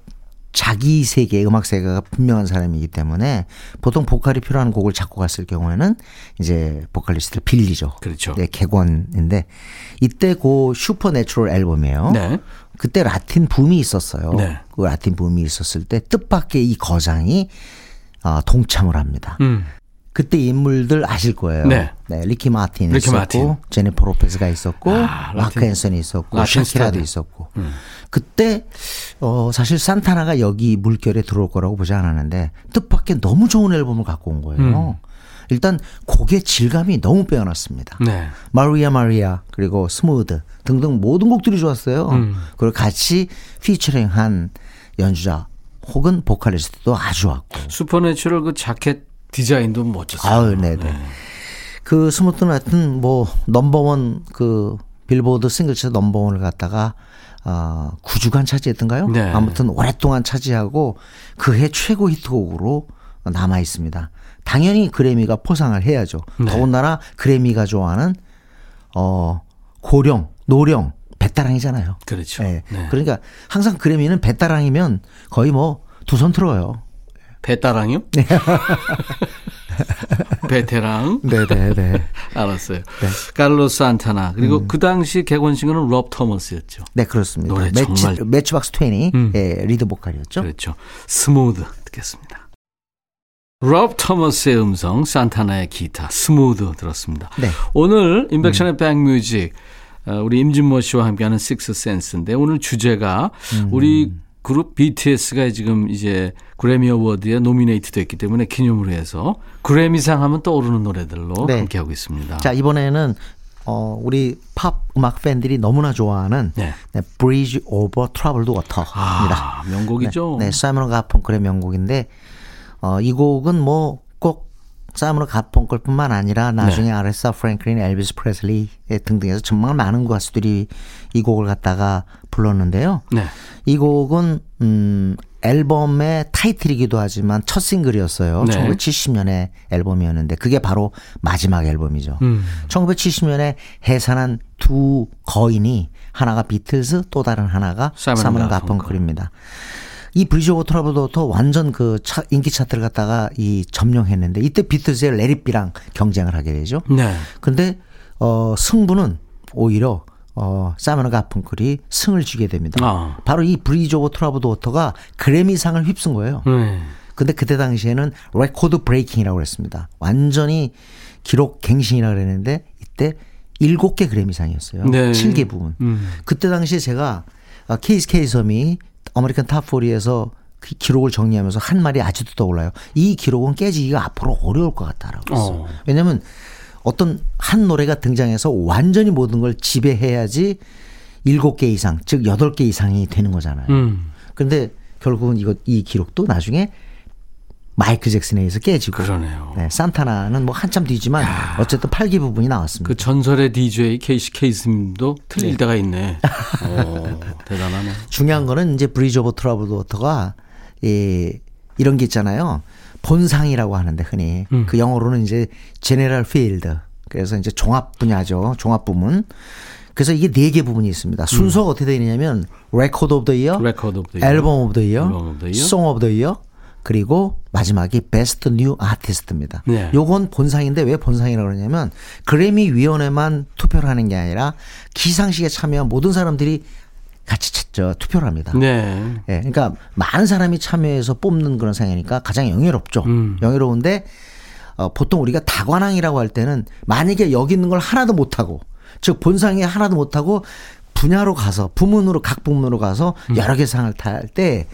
Speaker 3: 자기 세계 음악 세계가 분명한 사람이기 때문에 보통 보컬이 필요한 곡을 작곡했을 경우에는 이제 보컬리스트를 빌리죠.
Speaker 1: 그렇죠.
Speaker 3: 네, 객원인데 이때 그 Supernatural 앨범이에요.
Speaker 1: 네.
Speaker 3: 그때 라틴 붐이 있었어요.
Speaker 1: 네.
Speaker 3: 그 라틴 붐이 있었을 때 뜻밖의 이 거장이 어, 동참을 합니다.
Speaker 1: 음.
Speaker 3: 그때 인물들 아실 거예요.
Speaker 1: 네.
Speaker 3: 리키 마틴
Speaker 1: 리키
Speaker 3: 있었고
Speaker 1: 마틴.
Speaker 3: 제니퍼 로페즈가 있었고
Speaker 1: 아,
Speaker 3: 마크 앤서니 있었고 샤키라도. 있었고
Speaker 1: 음.
Speaker 3: 그때 어 사실 산타나가 여기 물결에 들어올 거라고 보지 않았는데 뜻밖의 너무 좋은 앨범을 갖고 온 거예요. 일단 곡의 질감이 너무 빼어났습니다.
Speaker 1: 네.
Speaker 3: Maria Maria 그리고 Smooth 등등 모든 곡들이 좋았어요.
Speaker 1: 음.
Speaker 3: 그리고 같이 피처링한 연주자 혹은 보컬리스트도 아주 좋았고.
Speaker 1: Supernatural 그 자켓 디자인도 멋졌어요.
Speaker 3: 아유, 네네. 그 Smooth 같은 뭐 number one 그 빌보드 싱글 차트 number one을 갖다가 어 9주간 차지했던가요?
Speaker 1: 네.
Speaker 3: 아무튼 오랫동안 차지하고 그해 최고 히트곡으로 남아 있습니다. 당연히 그래미가 포상을 해야죠.
Speaker 1: 네.
Speaker 3: 더군다나 그래미가 좋아하는 어 고령, 노령, 배따랑이잖아요.
Speaker 1: 그렇죠.
Speaker 3: 네.
Speaker 1: 네.
Speaker 3: 그러니까 항상 그래미는 배따랑이면 거의 뭐 두손 들어요.
Speaker 1: 배따랑이요? 베테랑.
Speaker 3: 네네네.
Speaker 1: 알았어요.
Speaker 3: 네.
Speaker 1: 카를로스 산타나. 그리고 그 당시 객원 싱어는 롭 토머스였죠.
Speaker 3: 네, 그렇습니다.
Speaker 1: 노래
Speaker 3: 매치,
Speaker 1: 정말-
Speaker 3: 매치박스 20,
Speaker 1: 음.
Speaker 3: 예, 리드 보컬이었죠.
Speaker 1: 그렇죠. Smooth 듣겠습니다. 롭 토머스의 음성, 산타나의 기타, Smooth 들었습니다.
Speaker 3: 네.
Speaker 1: 오늘 인백션의 백뮤직 어, 우리 임진모 씨와 함께하는 식스 센스인데 오늘 주제가
Speaker 3: 음.
Speaker 1: 우리 그룹 BTS가 지금 이제 그래미 어워드에 노미네이트 됐기 때문에 기념으로 해서 그래미상 하면 떠오르는 노래들로
Speaker 3: 네.
Speaker 1: 함께 하고 있습니다.
Speaker 3: 자 이번에는 어, 우리 팝 음악 팬들이 너무나 좋아하는
Speaker 1: 네.
Speaker 3: 네, Bridge Over Troubled Water입니다.
Speaker 1: 아, 명곡이죠.
Speaker 3: 네, 네 사이먼 가펑클의 명곡인데 어, 이 곡은 뭐 꼭 사이먼 가펑클뿐만 아니라 나중에
Speaker 1: 네.
Speaker 3: 아레사 프랭클린, 엘비스 프레슬리 등등해서 정말 많은 가수들이 이 곡을 갖다가 불렀는데요.
Speaker 1: 네.
Speaker 3: 이 곡은 음 앨범의 타이틀이기도 하지만 첫 싱글이었어요.
Speaker 1: 네.
Speaker 3: 1970년의 앨범이었는데 그게 바로 마지막 앨범이죠.
Speaker 1: 음.
Speaker 3: 1970년에 해산한 두 거인이 하나가 비틀즈 또 다른 하나가
Speaker 1: 가펑클.
Speaker 3: 가펑클입니다. 이 Bridge Over Trouble도 완전 그 차- 인기 차트를 갖다가 이 점령했는데 이때 비틀즈의 Let It Be랑 경쟁을 하게 되죠.
Speaker 1: 네.
Speaker 3: 근데 어 승부는 오히려 어 사이먼 가펑클이 승을 쥐게 됩니다.
Speaker 1: 아.
Speaker 3: 바로 이 Bridge Over Troubled Water가 그래미상을 휩쓴 거예요.
Speaker 1: 네.
Speaker 3: 근데 그때 당시에는 record breaking이라고 그랬습니다. 완전히 기록 갱신이라고 그랬는데 이때 일곱 개 그래미상이었어요.
Speaker 1: 네.
Speaker 3: 7개 부분.
Speaker 1: 음.
Speaker 3: 그때 당시에 제가 어, 케이시 케이슴이 American Top Forty에서 그 기록을 정리하면서 한 말이 아직도 떠올라요. 이 기록은 깨지기가 앞으로 어려울 것 같다라고 했어요.
Speaker 1: 어.
Speaker 3: 왜냐하면 어떤 한 노래가 등장해서 완전히 모든 걸 지배해야지 일곱 개 이상, 즉 여덟 개 이상이 되는 거잖아요.
Speaker 1: 음.
Speaker 3: 그런데 결국은 이거 이 기록도 나중에 마이클 잭슨에 의해서 깨지고
Speaker 1: 그러네요.
Speaker 3: 네, 산타나는 뭐 한참 뒤지만 어쨌든 8개 부분이 나왔습니다.
Speaker 1: 그 전설의 DJ 케이시 케이슴도 틀릴
Speaker 3: 네.
Speaker 1: 때가 있네. 오, 대단하네.
Speaker 3: 중요한 거는 이제 Bridge Over Troubled Water가 이 이런 게 있잖아요. 본상이라고 하는데 흔히
Speaker 1: 음.
Speaker 3: 그 영어로는 이제 General Field. 그래서 이제 종합 분야죠. 종합 부문. 그래서 이게 네 개 부분이 있습니다. 순서가 어떻게 되느냐면
Speaker 1: Record of the Year, Album of
Speaker 3: the Year, Song of the Year, 그리고 마지막이 Best New Artist입니다.
Speaker 1: 네.
Speaker 3: 요건 본상인데 왜 본상이라고 그러냐면 그래미 위원회만 투표를 하는 게 아니라 시상식에 참여한 모든 사람들이 같이 차- 저 투표를 합니다.
Speaker 1: 네.
Speaker 3: 예, 그러니까 많은 사람이 참여해서 뽑는 그런 상이니까 가장 영예롭죠.
Speaker 1: 음.
Speaker 3: 영예로운데 어, 보통 우리가 다관왕이라고 할 때는 만약에 여기 있는 걸 하나도 못하고 즉 본상에 하나도 못하고 분야로 가서 부문으로 각 부문으로 가서
Speaker 1: 음.
Speaker 3: 여러 개 상을 탈 때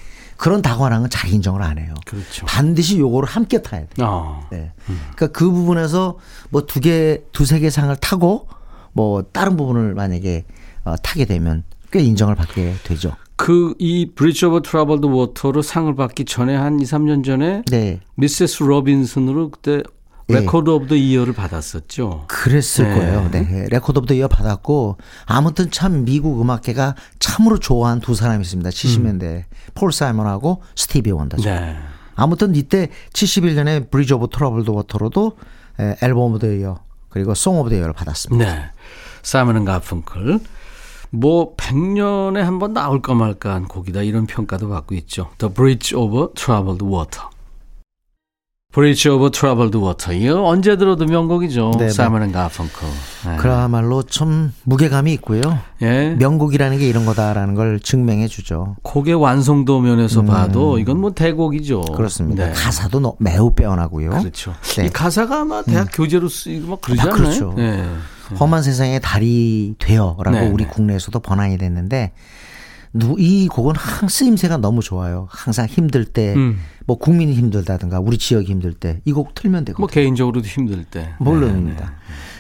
Speaker 3: 그런 다관왕은 잘 인정을 안 해요.
Speaker 1: 그렇죠.
Speaker 3: 반드시 요거를 함께 타야 돼.
Speaker 1: 아.
Speaker 3: 네. 그러니까 그 부분에서 뭐 두 개, 두세 개 상을 타고 뭐 다른 부분을 만약에 어, 타게 되면 꽤 인정을 받게 되죠.
Speaker 1: 그 이 Bridge Over Troubled Water로 상을 받기 전에 한 2, 3년 전에
Speaker 3: 네.
Speaker 1: Mrs. Robinson으로 그때
Speaker 3: 예.
Speaker 1: Record of the Year를 받았었죠.
Speaker 3: 그랬을
Speaker 1: 네.
Speaker 3: 거예요. 네. Record of the Year 받았고 아무튼 참 미국 음악계가 참으로 좋아한 두 사람이 있습니다. 70년대 폴 사이먼하고 스티비 원더죠.
Speaker 1: 네.
Speaker 3: 아무튼 이때 71년에 Bridge Over Troubled Water로도 에, Album of the Year 그리고 Song of the Year를 받았습니다.
Speaker 1: 네. 사이먼 가펑클. 뭐 100년에 한 번 나올까 말까 한 곡이다 이런 평가도 받고 있죠. The Bridge Over Troubled Water. Bridge Over Troubled Water. 이거 언제 들어도 명곡이죠.
Speaker 3: 네, 네.
Speaker 1: 사이먼 가펑클. 네.
Speaker 3: 그야말로 좀 무게감이 있고요.
Speaker 1: 예.
Speaker 3: 명곡이라는 게 이런 거다라는 걸 증명해 주죠.
Speaker 1: 곡의 완성도 면에서 봐도 이건 뭐 대곡이죠.
Speaker 3: 음. 그렇습니다.
Speaker 1: 네.
Speaker 3: 가사도 너- 매우 빼어나고요.
Speaker 1: 그렇죠.
Speaker 3: 네.
Speaker 1: 이 가사가 아마 대학 교재로 쓰이고 막 그러지
Speaker 3: 아,
Speaker 1: 않나요?
Speaker 3: 그렇죠.
Speaker 1: 네.
Speaker 3: 험한 세상의 달이 되어라고
Speaker 1: 네,
Speaker 3: 우리
Speaker 1: 네.
Speaker 3: 국내에서도 번안이 됐는데 누- 이 곡은 항 쓰임새가 너무 좋아요. 항상 힘들 때,
Speaker 1: 음.
Speaker 3: 뭐 국민이 힘들다든가 우리 지역이 힘들 때 이 곡 틀면 되고
Speaker 1: 뭐 개인적으로도 힘들 때.
Speaker 3: 물론입니다.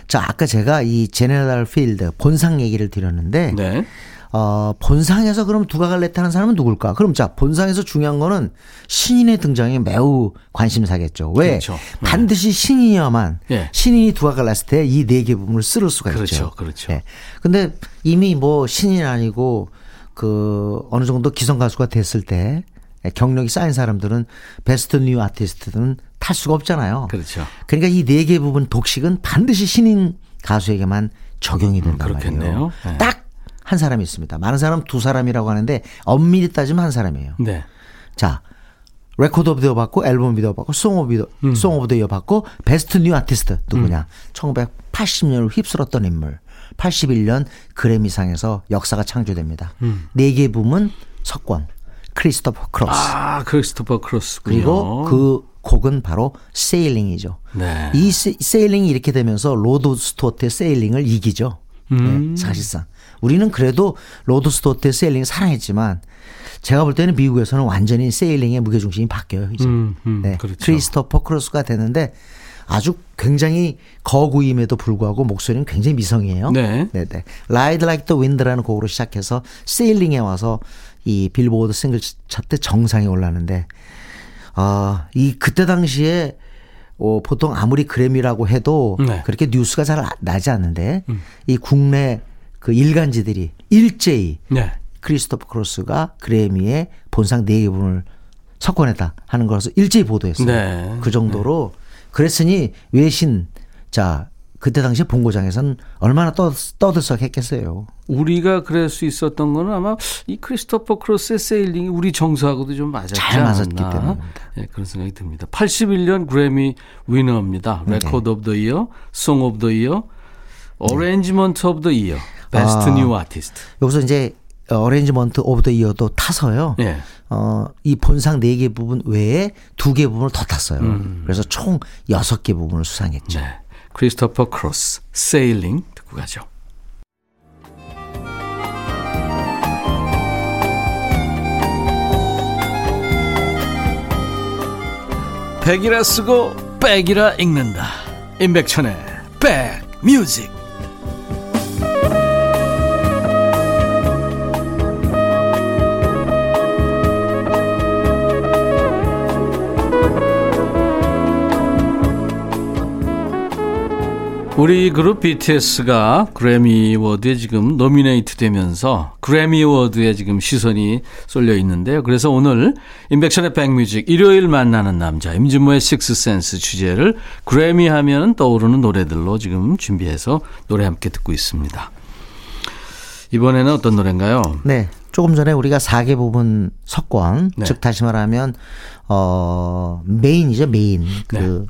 Speaker 3: 자 아까 제가 이 제네럴 필드 본상 얘기를 드렸는데
Speaker 1: 네. 네.
Speaker 3: 어, 본상에서 그럼 두가 갈레트 하는 사람은 누굴까? 그럼 자, 본상에서 중요한 거는 신인의 등장이 매우 관심사겠죠. 왜?
Speaker 1: 그렇죠. 네.
Speaker 3: 반드시 신인이어만
Speaker 1: 예.
Speaker 3: 신인이 두가 갈랐을 때 이 네 개 부분을 쓸 수가
Speaker 1: 그렇죠.
Speaker 3: 있죠.
Speaker 1: 그렇죠.
Speaker 3: 예. 근데 이미 뭐 신인 아니고 그 어느 정도 기성 가수가 됐을 때 경력이 쌓인 사람들은 Best New Artist는 탈 수가 없잖아요.
Speaker 1: 그렇죠.
Speaker 3: 그러니까 이 네 개 부분 독식은 반드시 신인 가수에게만 적용이 된단
Speaker 1: 음, 그렇겠네요.
Speaker 3: 말이에요.
Speaker 1: 네.
Speaker 3: 딱 한 사람이 있습니다. 많은 사람 두 사람이라고 하는데 엄밀히 따지면 한 사람이에요.
Speaker 1: 네.
Speaker 3: 자, Record of the 받고 Album of the Year 받고 Song of the
Speaker 1: 음.
Speaker 3: Song of the Year 받고 Best New Artist 누구냐? 1980년을 휩쓸었던 인물. 81년 그래미상에서 역사가 창조됩니다.
Speaker 1: 음.
Speaker 3: 네개 부문 석권 크리스토퍼 크로스.
Speaker 1: 아, 크리스토퍼 크로스군요.
Speaker 3: 그리고 그 곡은 바로 Sailing이죠.
Speaker 1: 네.
Speaker 3: 이 세, Sailing이 이렇게 되면서 로드 스튜어트의 Sailing을 이기죠.
Speaker 1: 음.
Speaker 3: 네, 사실상 우리는 그래도 로드 스튜어트의 Sailing 사랑했지만 제가 볼 때는 미국에서는 완전히 Sailing의 무게 중심이 바뀌어요. 이제.
Speaker 1: 음, 음,
Speaker 3: 네.
Speaker 1: 그렇죠.
Speaker 3: 크리스토퍼 크로스가 되는데 아주 굉장히 거구임에도 불구하고 목소리는 굉장히 미성이에요.
Speaker 1: 네.
Speaker 3: 네, 네. Ride Like the Wind라는 곡으로 시작해서 Sailing에 와서 이 빌보드 싱글 차트 정상에 올랐는데 아, 이 그때 당시에 어, 보통 아무리 그래미라고 해도
Speaker 1: 네. 음.
Speaker 3: 그렇게 뉴스가 잘 나지 않는데 이 국내 그 일간지들이 일제히
Speaker 1: 네.
Speaker 3: 크리스토퍼 크로스가 그래미의 본상 4개 분을 석권했다 하는 것을 일제히 보도했어요.
Speaker 1: 네.
Speaker 3: 그 정도로 그랬으니 외신 자 그때 당시에 본고장에서는 얼마나 떠, 떠들썩했겠어요.
Speaker 1: 우리가 그럴 수 있었던 거는 아마 이 크리스토퍼 크로스의 Sailing이 우리 정서하고도 좀 맞았지
Speaker 3: 잘. 맞았기 때문입니다.
Speaker 1: 예, 그런 생각이 듭니다. 81년 그래미 winner입니다.
Speaker 3: 네.
Speaker 1: Record of the Year, Song of the Year, Arrangement of the Year, Best
Speaker 3: 아.
Speaker 1: New Artist.
Speaker 3: 여기서 이제 Arrangement of the Year도 타서요.
Speaker 1: 예.
Speaker 3: 어, 이 본상 4개 부분 외에 2개 부분을 더 탔어요. 그래서 총 6개 부분을 수상했죠.
Speaker 1: 네. 크리스토퍼 크로스, Sailing 듣고 가죠. 백이라 쓰고 백이라 읽는다. 임백천의 백뮤직. 우리 그룹 BTS가 그래미 어워드에 지금 nominate 되면서 그래미 어워드에 지금 시선이 쏠려 있는데요. 그래서 오늘 임백천의 백뮤직 일요일 만나는 남자 임진모의 식스센스 주제를 그래미 하면 떠오르는 노래들로 지금 준비해서 노래 함께 듣고 있습니다. 이번에는 어떤 노래인가요?
Speaker 3: 네. 조금 전에 우리가 4개 부분 석권,
Speaker 1: 네.
Speaker 3: 즉 다시 말하면 어 메인이죠, 메인. 그
Speaker 1: 네.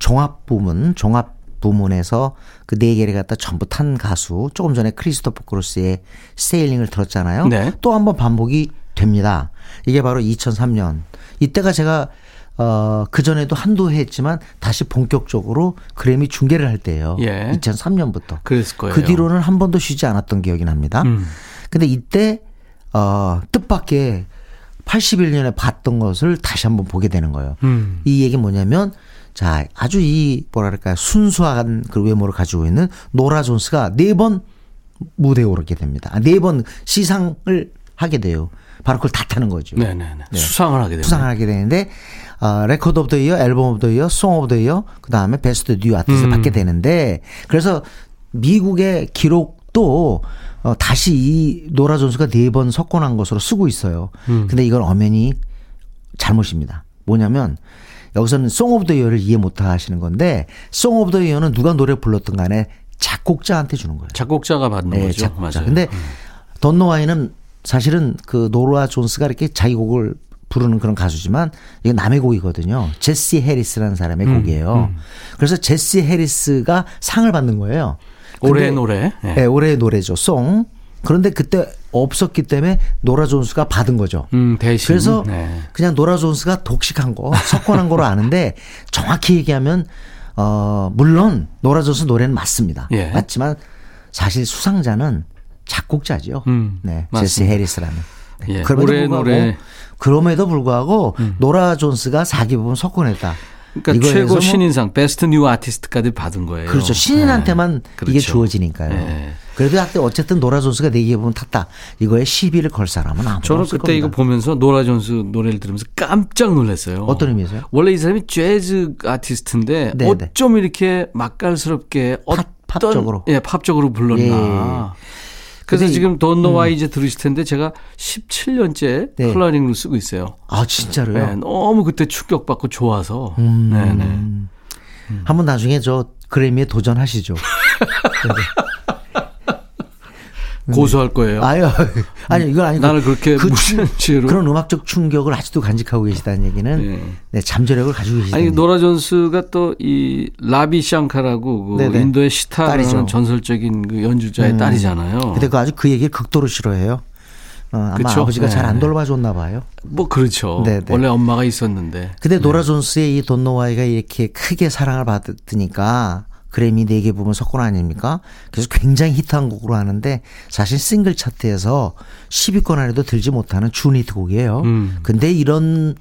Speaker 3: 종합 부문, 종합 부문에서 그 네 개를 갖다 전부 탄 가수 조금 전에 크리스토퍼 크로스의 세일링을 들었잖아요.
Speaker 1: 네.
Speaker 3: 또 한 번 반복이 됩니다. 이게 바로 2003년. 이때가 제가 어, 그전에도 한두 해 했지만 다시 본격적으로 그래미 중계를 할 때예요.
Speaker 1: 예.
Speaker 3: 2003년부터.
Speaker 1: 그랬을 거예요.
Speaker 3: 그 뒤로는 한 번도 쉬지 않았던 기억이 납니다.
Speaker 1: 음.
Speaker 3: 근데 이때 어, 뜻밖의 81년에 봤던 것을 다시 한번 보게 되는 거예요.
Speaker 1: 음.
Speaker 3: 이 얘기 뭐냐면 자 아주 이 뭐랄까 순수한 그 외모를 가지고 있는 노라 존스가 네 번 무대에 오르게 됩니다. 아, 네번 시상을 하게 돼요. 바로 그걸 다 타는 거죠.
Speaker 1: 네네네. 수상을 하게 됩니다.
Speaker 3: 수상을 하게 되는데 어, Record of the Year, Album of the Year, Song of the Year, 그다음에 Best New Artist 를
Speaker 1: 음.
Speaker 3: 받게 되는데 그래서 미국의 기록도 어, 다시 이 노라 존스가 네 번 석권한 것으로 쓰고 있어요.
Speaker 1: 음.
Speaker 3: 근데 이건 엄연히 잘못입니다. 뭐냐면 여기서는 Song of the Year를 이해 못 하시는 건데 Song of the Year는 누가 노래 불렀든 간에 작곡자한테 주는 거예요.
Speaker 1: 작곡자가 받는
Speaker 3: 네,
Speaker 1: 거죠.
Speaker 3: 작곡자.
Speaker 1: 맞아요.
Speaker 3: 근데 던노와이는 사실은 그 노라 존스가 이렇게 자기 곡을 부르는 그런 가수지만 이게 남의 곡이거든요. 제시 해리스라는 사람의
Speaker 1: 음,
Speaker 3: 곡이에요. 그래서 제시 해리스가 상을 받는 거예요.
Speaker 1: 올해의
Speaker 3: 근데-
Speaker 1: 노래. 예.
Speaker 3: 네, 올해의 노래죠. Song. 그런데 그때 없었기 때문에 노라 존스가 받은 거죠.
Speaker 1: 음, 대신.
Speaker 3: 그래서
Speaker 1: 네.
Speaker 3: 그냥 노라 존스가 독식한 거, 석권한 거로 아는데 정확히 얘기하면 어 물론 노라 존스 노래는 맞습니다.
Speaker 1: 예.
Speaker 3: 맞지만 사실 수상자는 작곡자죠.
Speaker 1: 음,
Speaker 3: 네,
Speaker 1: 맞습니다.
Speaker 3: 제시 해리스라는. 네.
Speaker 1: 예,
Speaker 3: 그럼에도 불구하고
Speaker 1: 노래. 음.
Speaker 3: 그럼에도 불구하고 노라 존스가 4개 부분 석권했다.
Speaker 1: 그러니까 최고
Speaker 3: 뭐
Speaker 1: 신인상 Best New Artist까지 받은 거예요.
Speaker 3: 그렇죠. 신인한테만
Speaker 1: 네.
Speaker 3: 이게
Speaker 1: 그렇죠.
Speaker 3: 주어지니까요.
Speaker 1: 네.
Speaker 3: 그래도 하여튼 어쨌든 노라 존스가 4개 부분 탔다. 이거에 시비를 걸 사람은 아무도
Speaker 1: 저는 그때
Speaker 3: 겁니다.
Speaker 1: 이거 보면서 노라 존스 노래를 들으면서 깜짝 놀랐어요.
Speaker 3: 어떤 의미에서요?
Speaker 1: 원래 이 사람이 재즈 아티스트인데
Speaker 3: 네, 네.
Speaker 1: 어쩜 이렇게 맛깔스럽게 어떤
Speaker 3: 팝적으로.
Speaker 1: 예, 팝적으로 불렀나.
Speaker 3: 예.
Speaker 1: 그래서 지금 Don't Know Why 이제 들으실 텐데 제가 17년째
Speaker 3: 네.
Speaker 1: 컬러링을 쓰고 있어요.
Speaker 3: 아 진짜로요?
Speaker 1: 네, 너무 그때 충격받고 좋아서.
Speaker 3: 음.
Speaker 1: 네, 네.
Speaker 3: 한번 나중에 저 그래미에 도전하시죠.
Speaker 1: 고소할 거예요.
Speaker 3: 아유, 아니 이건 아니고
Speaker 1: 나를 그렇게
Speaker 3: 그
Speaker 1: 무시한 죄로.
Speaker 3: 그런 음악적 충격을 아직도 간직하고 계시다는 얘기는
Speaker 1: 네.
Speaker 3: 네, 잠재력을 가지고 계시다.
Speaker 1: 아니 노라 존스가 또 이 라비 샹카라고 그
Speaker 3: 네네.
Speaker 1: 인도의 시타라는. 전설적인 그 연주자의
Speaker 3: 음.
Speaker 1: 딸이잖아요.
Speaker 3: 근데 그 아주 그 얘기를 극도로 싫어해요. 어, 아마
Speaker 1: 그쵸?
Speaker 3: 아버지가 잘안
Speaker 1: 네.
Speaker 3: 돌봐줬나 봐요.
Speaker 1: 뭐 그렇죠.
Speaker 3: 네네.
Speaker 1: 원래 엄마가 있었는데.
Speaker 3: 근데 노라 존스의 이 돈노와이가 이렇게 크게 사랑을 받으니까 그래미 4개 부분 석권 아닙니까? 그래서 굉장히 히트한 곡으로 하는데 사실 싱글 차트에서 10위권 안에도 들지 못하는 준히트 곡이에요.
Speaker 1: 음.
Speaker 3: 근데 이런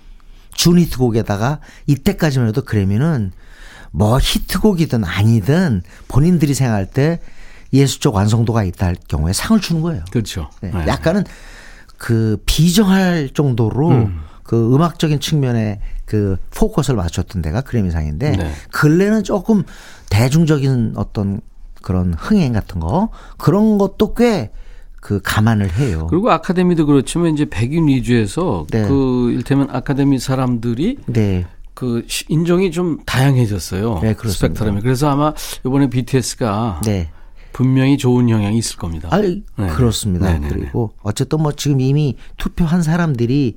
Speaker 3: 준히트 곡에다가 이때까지만 해도 그래미는 뭐 히트곡이든 아니든 본인들이 생각할 때 예술적 완성도가 있다 할 경우에 상을 주는 거예요.
Speaker 1: 그렇죠.
Speaker 3: 네.
Speaker 1: 네.
Speaker 3: 약간은 그 비정할 정도로
Speaker 1: 음.
Speaker 3: 그 음악적인 측면에 그 포커스를 맞췄던 데가 그래미상인데
Speaker 1: 네.
Speaker 3: 근래는 조금 대중적인 어떤 그런 흥행 같은 거 그런 것도 꽤그 감안을 해요.
Speaker 1: 그리고 아카데미도 그렇지만 이제 백인 위주에서
Speaker 3: 네.
Speaker 1: 그 일테면 아카데미 사람들이
Speaker 3: 네.
Speaker 1: 그 시- 인종이 좀 다양해졌어요.
Speaker 3: 네, 그렇습니다.
Speaker 1: 스펙트럼이. 그래서 아마 이번에 BTS가
Speaker 3: 네.
Speaker 1: 분명히 좋은 영향이 있을 겁니다.
Speaker 3: 아,
Speaker 1: 네.
Speaker 3: 그렇습니다.
Speaker 1: 네, 네, 네.
Speaker 3: 그리고 어쨌든 뭐 지금 이미 투표한 사람들이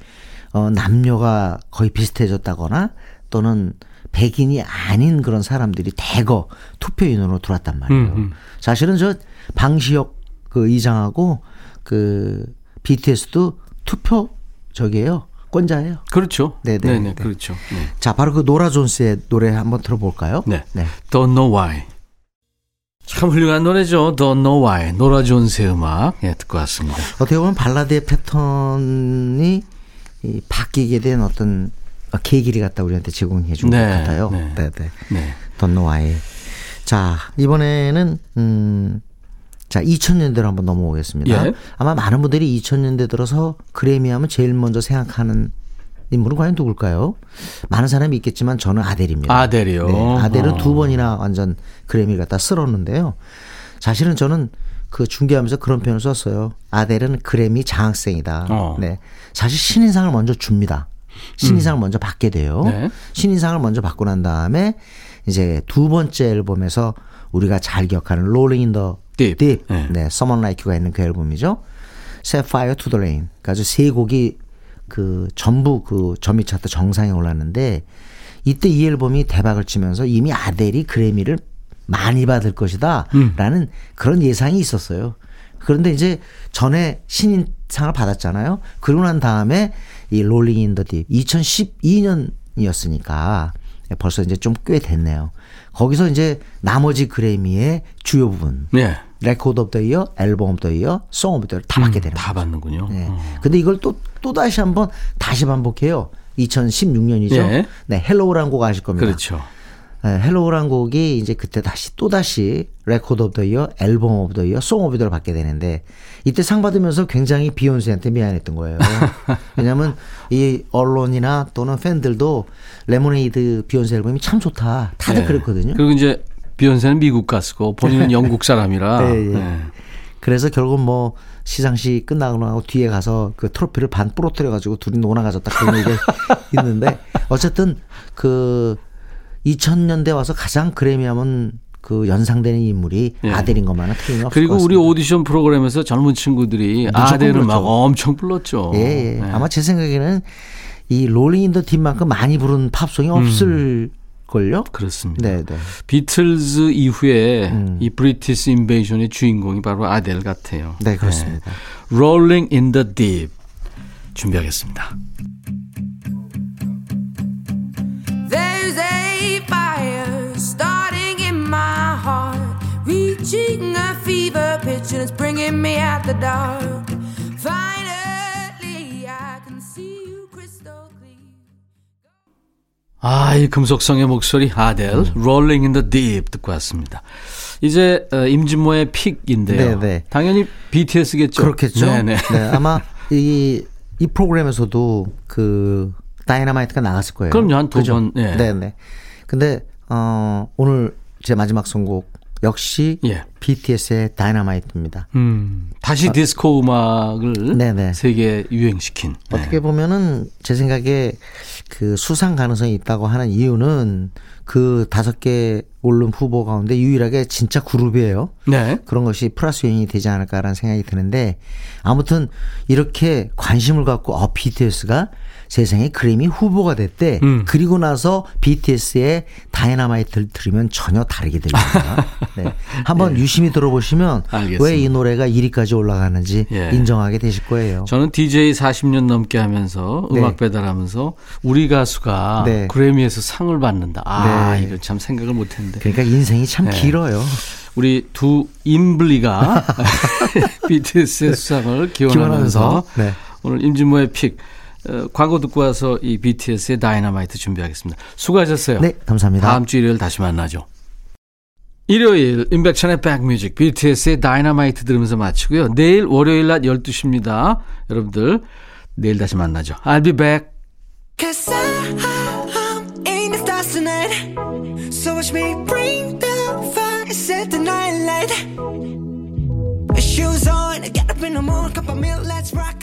Speaker 3: 어 남녀가 거의 비슷해졌다거나 또는 백인이 아닌 그런 사람들이 대거 투표인으로 들어왔단 말이에요.
Speaker 1: 음, 음.
Speaker 3: 사실은 저 방시혁 그 이장하고 그 BTS도 투표 저기예요. 권자예요.
Speaker 1: 그렇죠.
Speaker 3: 네, 네,
Speaker 1: 네,
Speaker 3: 네.
Speaker 1: 그렇죠. 네.
Speaker 3: 자, 바로 그 노라 존스의 노래 한번 들어볼까요?
Speaker 1: 네.
Speaker 3: 네.
Speaker 1: Don't Know Why. 참 훌륭한 노래죠. Don't Know Why. 노라 존스의 음악 예, 듣고 왔습니다.
Speaker 3: 어떻게 보면 발라드의 패턴이 이 바뀌게 된 어떤 계기를 갖다 우리한테 제공해 준것
Speaker 1: 네,
Speaker 3: 같아요.
Speaker 1: 네.
Speaker 3: 네, 네.
Speaker 1: 네.
Speaker 3: Don't Know Why. 자, 이번에는 음 자, 2000년대로 한번 넘어오겠습니다.
Speaker 1: 예.
Speaker 3: 아마 많은 분들이 2000년대 들어서 그래미 하면 제일 먼저 생각하는 인물은 과연 누굴까요? 많은 사람이 있겠지만 저는 아델입니다.
Speaker 1: 아델이요.
Speaker 3: 네, 아델은
Speaker 1: 어.
Speaker 3: 두 번이나 완전 그래미를 갖다 쓸었는데요. 사실은 저는 그 중계하면서 그런 표현을 썼어요. 아델은 그래미 장학생이다.
Speaker 1: 어.
Speaker 3: 네. 사실 신인상을 먼저 줍니다. 신인상을 먼저 받게 돼요.
Speaker 1: 음. 네.
Speaker 3: 신인상을 먼저 받고 난 다음에 이제 두 번째 앨범에서 우리가 잘 기억하는 Rolling in the
Speaker 1: Deep.
Speaker 3: Deep.
Speaker 1: 네.
Speaker 3: 네. Someone Like You가 있는 그 앨범이죠. Set Fire to the Rain. 그래서 세 곡이 그 전부 그 전미 차트 정상에 올랐는데 이때 이 앨범이 대박을 치면서 이미 아델이 그래미를 많이 받을 것이다 라는 그런 예상이 있었어요. 그런데 이제 전에 신인상을 받았잖아요. 그러고 난 다음에 이 Rolling in the Deep 2012년이었으니까 벌써 이제 좀 꽤 됐네요. 거기서 이제 나머지 그래미의 주요 부분
Speaker 1: 네.
Speaker 3: Record of the Year, Album of the Year, Song of the Year 다 받게 되는
Speaker 1: 음, 다
Speaker 3: 거죠.
Speaker 1: 받는군요.
Speaker 3: 네.
Speaker 1: 어.
Speaker 3: 근데 이걸 또, 또 다시 한번 다시 반복해요. 2016년이죠.
Speaker 1: 예.
Speaker 3: 네, Hello라는 곡 아실 겁니다.
Speaker 1: 그렇죠.
Speaker 3: 네, Hello라는 곡이 이제 그때 다시 또 다시 Record of the Year, Album of the Year, Song of the를 받게 되는데 이때 상 받으면서 굉장히 비욘세한테 미안했던 거예요. 왜냐하면 이 언론이나 또는 팬들도 레모네이드 비욘세 앨범이 참 좋다. 다들
Speaker 1: 네.
Speaker 3: 그랬거든요.
Speaker 1: 그리고 이제 비욘세는 미국 가수고 본인은 영국 사람이라.
Speaker 3: 네, 예.
Speaker 1: 네.
Speaker 3: 그래서 결국 뭐 시상식 끝나고 나고 뒤에 가서 그 트로피를 반 부러뜨려 가지고 둘이 노나 가졌다 그런 얘기가 있는데 어쨌든 그 2000년대 와서 가장 그래미 하면 그 연상되는 인물이
Speaker 1: 예.
Speaker 3: 아델인 것만은 틀림이 없을
Speaker 1: 그리고
Speaker 3: 것
Speaker 1: 우리
Speaker 3: 같습니다.
Speaker 1: 오디션 프로그램에서 젊은 친구들이 아델을 막
Speaker 3: 불렀죠.
Speaker 1: 엄청 불렀죠.
Speaker 3: 예, 예.
Speaker 1: 네.
Speaker 3: 아마 제 생각에는 이 Rolling in the Deep만큼 많이 부른 팝송이 없을 걸요?
Speaker 1: 그렇습니다.
Speaker 3: 네, 네.
Speaker 1: 비틀즈 이후에
Speaker 3: 음.
Speaker 1: 이 British Invasion의 주인공이 바로 아델 같아요.
Speaker 3: 네, 그렇습니다.
Speaker 1: Rolling in the Deep 준비하겠습니다.
Speaker 4: A fire starting in my heart, reaching a fever pitch, and it's bringing me out the dark. Finally, I can see you crystal clear.
Speaker 1: 아, 이 금속성의 목소리 아델
Speaker 3: 음.
Speaker 1: Rolling in the Deep 듣고 왔습니다. 이제 어, 임진모의 픽인데요.
Speaker 3: 네, 네.
Speaker 1: 당연히 BTS겠죠.
Speaker 3: 그렇겠죠.
Speaker 1: 네네.
Speaker 3: 네, 아마 이, 이 프로그램에서도 그 다이너마이트가 나갔을 거예요.
Speaker 1: 그럼요, 한두? 번, 네.
Speaker 3: 네, 네. 근데 어 오늘 제 마지막 선곡 역시
Speaker 1: 예.
Speaker 3: BTS의 다이너마이트입니다.
Speaker 1: 음, 다시 디스코 음악을
Speaker 3: 아. 네네.
Speaker 1: 세계 유행시킨. 네.
Speaker 3: 어떻게 보면은 제 생각에 그 수상 가능성이 있다고 하는 이유는 그 다섯 개 오른 후보 가운데 유일하게 진짜 그룹이에요.
Speaker 1: 네.
Speaker 3: 그런 것이 플러스 요인이 되지 않을까라는 생각이 드는데 아무튼 이렇게 관심을 갖고 어 BTS가 세상에 그래미 후보가 됐대.
Speaker 1: 음.
Speaker 3: 그리고 나서 BTS의 다이너마이트를 들으면 전혀 다르게 들립니다. 네. 한번 유심히 들어보시면
Speaker 1: 예.
Speaker 3: 왜이 노래가 1위까지 올라가는지
Speaker 1: 예.
Speaker 3: 인정하게 되실 거예요.
Speaker 1: 저는 DJ 40년 넘게 하면서
Speaker 3: 네.
Speaker 1: 음악 배달하면서 우리 가수가
Speaker 3: 네.
Speaker 1: 그래미에서 상을 받는다. 아,
Speaker 3: 네.
Speaker 1: 이거 참 생각을 못 했는데.
Speaker 3: 그러니까 인생이 참
Speaker 1: 네.
Speaker 3: 길어요.
Speaker 1: 우리 두 임블리가 BTS의 수상을 기원하면서
Speaker 3: 기원하면서, 네.
Speaker 1: 오늘 임진모의 pick 어, 광고 듣고 와서 이 BTS의 다이너마이트 준비하겠습니다. 수고하셨어요.
Speaker 3: 네, 감사합니다.
Speaker 1: 다음 주 일요일 다시 만나죠. 일요일 임백천의 백뮤직 BTS의 다이너마이트 들으면서 마치고요. 내일 월요일 낮 12시입니다. 여러분들 내일 다시 만나죠. I'll be back.
Speaker 5: Cause I'm in the stars tonight. So watch me bring the fire, set the night alight. Shoes on, get up in the morning, cup of milk, let's rock